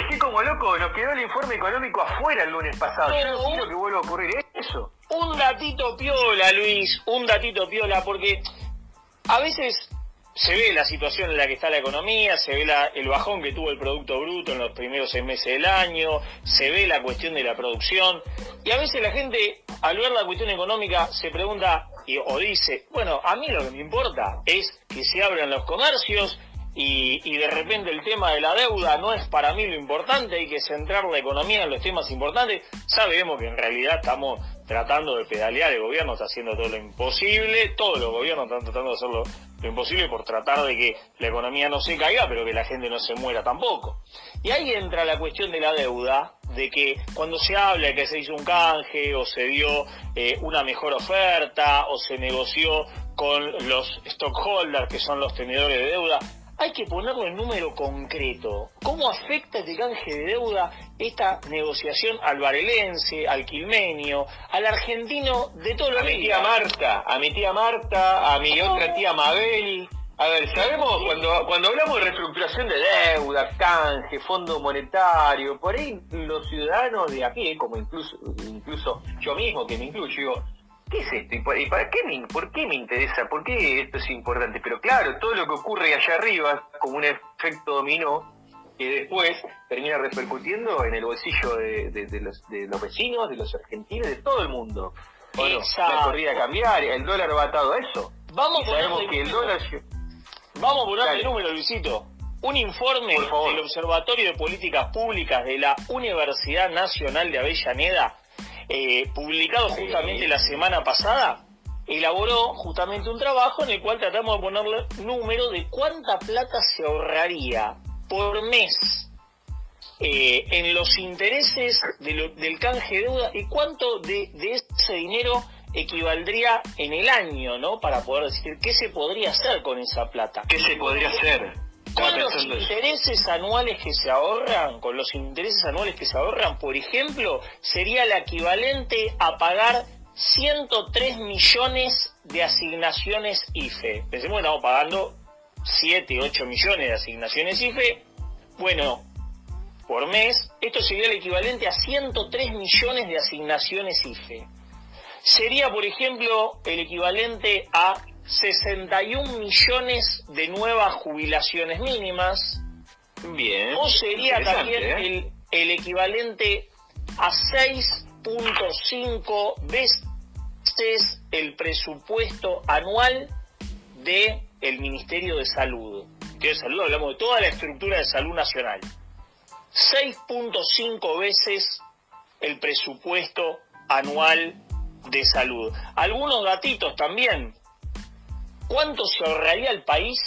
estoy como loco, nos quedó el informe económico afuera el lunes pasado. Yo no quiero que vuelva a ocurrir eso. Un datito piola, Luis, un datito piola, porque a veces se ve la situación en la que está la economía, se ve la, el bajón que tuvo el Producto Bruto en los primeros seis meses del año, se ve la cuestión de la producción, y a veces la gente, al ver la cuestión económica, se pregunta y, o dice, bueno, a mí lo que me importa es que se abran los comercios, y, de repente el tema de la deuda no es para mí lo importante, hay que centrar la economía en los temas importantes. Sabemos que en realidad estamos tratando de pedalear, el gobierno está haciendo todo lo imposible, todos los gobiernos están tratando de hacer lo, imposible por tratar de que la economía no se caiga, pero que la gente no se muera tampoco. Y ahí entra la cuestión de la deuda, de que cuando se habla de que se hizo un canje o se dio eh, una mejor oferta o se negoció con los stockholders, que son los tenedores de deuda, que ponerlo en número concreto. ¿Cómo afecta este canje de deuda esta negociación al varelense, al quilmenio, al argentino de todo lo A mi tía Marta, a mi tía Marta, a mi otra tía Mabel. A ver, sabemos cuando cuando hablamos de reestructuración de deuda, canje, fondo monetario, por ahí los ciudadanos de aquí, como incluso incluso yo mismo que me incluyo, digo, ¿qué es esto? ¿Y para qué me, por qué me interesa? ¿Por qué esto es importante? Pero claro, todo lo que ocurre allá arriba, como un efecto dominó, que después termina repercutiendo en el bolsillo de, los, vecinos, de los argentinos, de todo el mundo. Bueno, la corrida a cambiar, el dólar va atado a eso. Vamos sabemos que el dólar... Vamos a ponerle el número, Luisito. Un informe del Observatorio de Políticas Públicas de la Universidad Nacional de Avellaneda eh, publicado justamente la semana pasada, elaboró justamente un trabajo en el cual tratamos de ponerle número de cuánta plata se ahorraría por mes eh, en los intereses del canje de deuda y cuánto de, ese dinero equivaldría en el año, ¿no? Para poder decir qué se podría hacer con esa plata. ¿Qué se podría hacer? Con los intereses anuales que se ahorran, con los intereses anuales que se ahorran, por ejemplo, sería el equivalente a pagar 103 millones de asignaciones IFE. Pensemos que estamos pagando 7, 8 millones de asignaciones IFE. Bueno, por mes, esto sería el equivalente a 103 millones de asignaciones IFE. Sería, por ejemplo, el equivalente a 61 millones de nuevas jubilaciones mínimas. Bien. O sería también ¿eh? el, equivalente a 6.5 veces el presupuesto anual de el Ministerio de Salud. Ministerio de Salud hablamos de toda la estructura de salud nacional. 6.5 veces el presupuesto anual de salud. Algunos gatitos también ¿Cuánto se ahorraría el país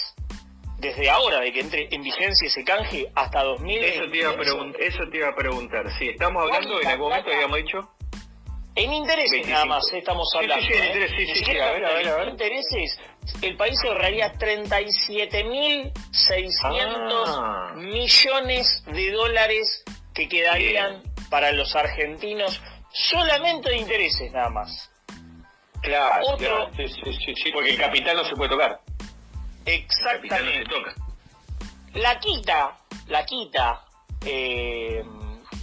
desde ahora de que entre en vigencia ese canje hasta 2000? Eso te iba a, eso te iba a preguntar. Sí, estamos hablando en algún momento, habíamos dicho. En intereses nada más eh, estamos hablando. Sí, sí, sí, sí, sí, a ver, a ver, a ver. Intereses, el país ahorraría 37.600 ah. millones de dólares que quedarían para los argentinos solamente de intereses nada más. Claro, Otro, Sí, sí, sí, porque el capital no se puede tocar. Exactamente. La quita, la quita eh,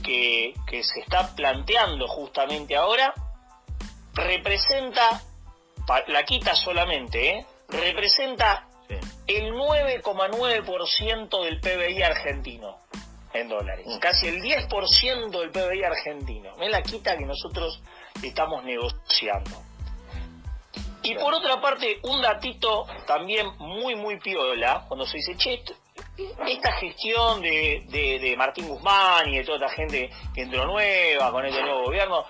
que, que se está planteando justamente ahora, representa, la quita solamente, ¿eh? representa el 9,9% del PBI argentino en dólares. Mm. Casi el 10% del PBI argentino. Es la quita que nosotros estamos negociando. Y por otra parte, un datito también muy, muy piola, cuando se dice, che, esta gestión de, de, Martín Guzmán y de toda esta gente que entró nueva con este nuevo gobierno,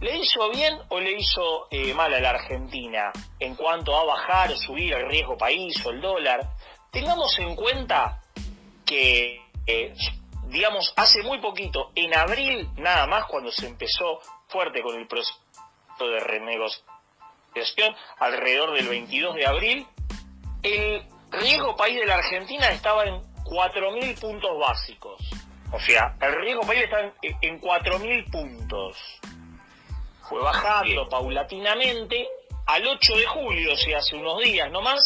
¿le hizo bien o le hizo eh, mal a la Argentina en cuanto a bajar o subir el riesgo país o el dólar? Tengamos en cuenta que, eh, digamos, hace muy poquito, en abril nada más, cuando se empezó fuerte con el proceso de renegociación, alrededor del 22 de abril, el riesgo país de la Argentina estaba en 4.000 puntos básicos. O sea, el riesgo país está en, 4.000 puntos. Fue bajando paulatinamente. Al 8 de julio, o sea, hace unos días no más,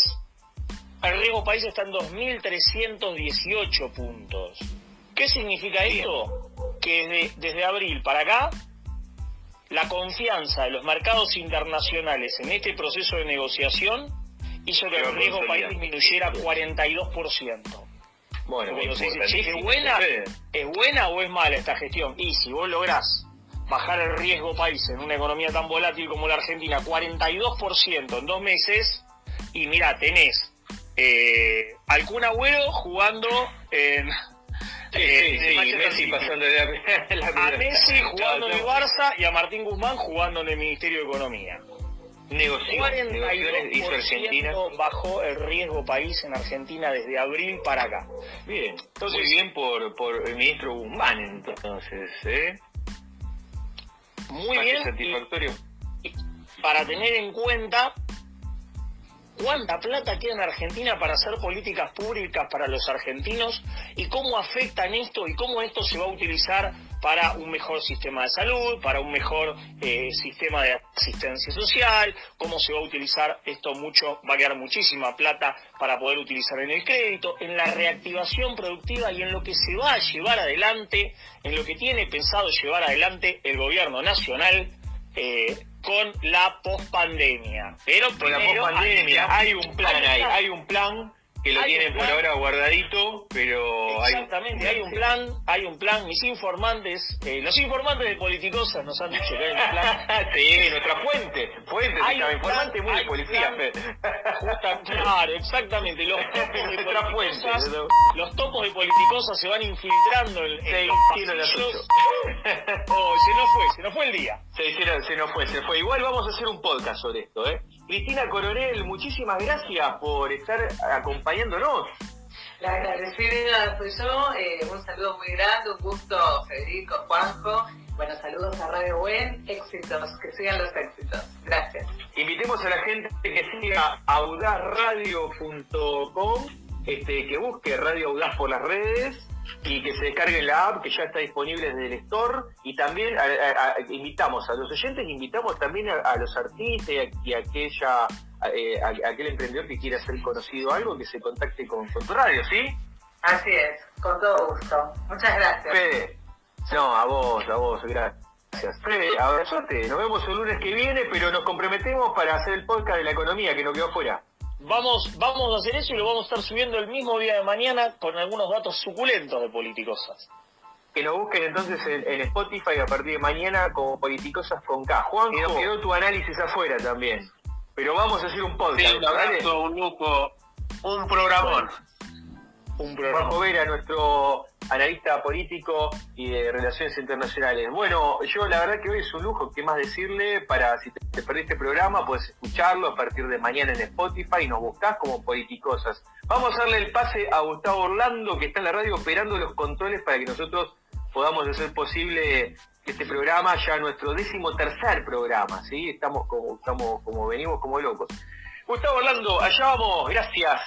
el riesgo país está en 2.318 puntos. ¿Qué significa esto? Que desde, desde abril para acá, la confianza de los mercados internacionales en este proceso de negociación hizo que el riesgo país disminuyera 42%. Bueno, ¿es buena, ¿es buena o es mala esta gestión? Y si vos lográs bajar el riesgo país en una economía tan volátil como la Argentina, 42% en dos meses, y mira, tenés eh, algún abuelo jugando en... Messi pasando a Messi jugando en el Barça y a Martín Guzmán jugando en el Ministerio de Economía. Negoció, 42% bajó el riesgo país en Argentina desde abril para acá. Bien, entonces, muy bien por, por el ministro Guzmán entonces, ¿eh? Muy bien. Satisfactorio. para tener en cuenta cuánta plata queda en Argentina para hacer políticas públicas para los argentinos y cómo afectan esto y cómo esto se va a utilizar para un mejor sistema de salud, para un mejor eh, sistema de asistencia social, cómo se va a utilizar esto mucho, va a quedar muchísima plata para poder utilizar en el crédito, en la reactivación productiva y en lo que se va a llevar adelante, en lo que tiene pensado llevar adelante el gobierno nacional eh, con la pospandemia. Pero con la pospandemia hay un plan ahí, hay un plan que lo tienen por ahora guardadito, pero exactamente hay un, plan, hay un plan. Mis informantes, eh, los informantes de Politicosas nos han dicho que hay un plan. sí, nuestra fuente, fuente, hay un informante muy de policía, claro, exactamente. Los topos de Politicosas, los topos de Politicosas se van infiltrando en, en los pasillos. oh, se nos fue, se nos fue el día. Se, se, se nos fue, se fue. Igual vamos a hacer un podcast sobre esto, ¿eh? Cristina Coronel, muchísimas gracias por estar acompañándonos. La agradecida soy yo, eh, un saludo muy grande, un gusto Federico, Juanjo. Bueno, saludos a Radio Buen, éxitos, que sigan los éxitos. Gracias. Invitemos a la gente que siga audazradio.com, este, que busque Radio Audaz por las redes y que se descarguen la app que ya está disponible desde el store y también invitamos a los oyentes, invitamos también a, los artistas y a, aquella eh, aquel emprendedor que quiera ser conocido algo que se contacte con, con tu radio, ¿sí? Así es, con todo gusto. Muchas gracias. Fede, no, a vos, a vos, gracias. Fede, abrazote, nos vemos el lunes que viene, pero nos comprometemos para hacer el podcast de la economía que nos quedó fuera. Vamos, vamos a hacer eso y lo vamos a estar subiendo el mismo día de mañana con algunos datos suculentos de Politicosas. Que nos busquen entonces en, Spotify a partir de mañana como Politicosas con K. Juan, quedó tu análisis afuera también. Pero vamos a hacer un podcast. un abrazo, un lujo, un programón un programa. Juanjo Vera, nuestro analista político y de relaciones internacionales. Bueno, yo la verdad que hoy es un lujo, ¿qué más decirle? Para si te, perdiste el programa, puedes escucharlo a partir de mañana en Spotify y nos buscás como Politicosas. Vamos a darle el pase a Gustavo Orlando, que está en la radio operando los controles para que nosotros podamos hacer posible este programa, ya nuestro décimo tercer programa, ¿sí? Estamos como, estamos como venimos como locos. Gustavo Orlando, allá vamos, gracias.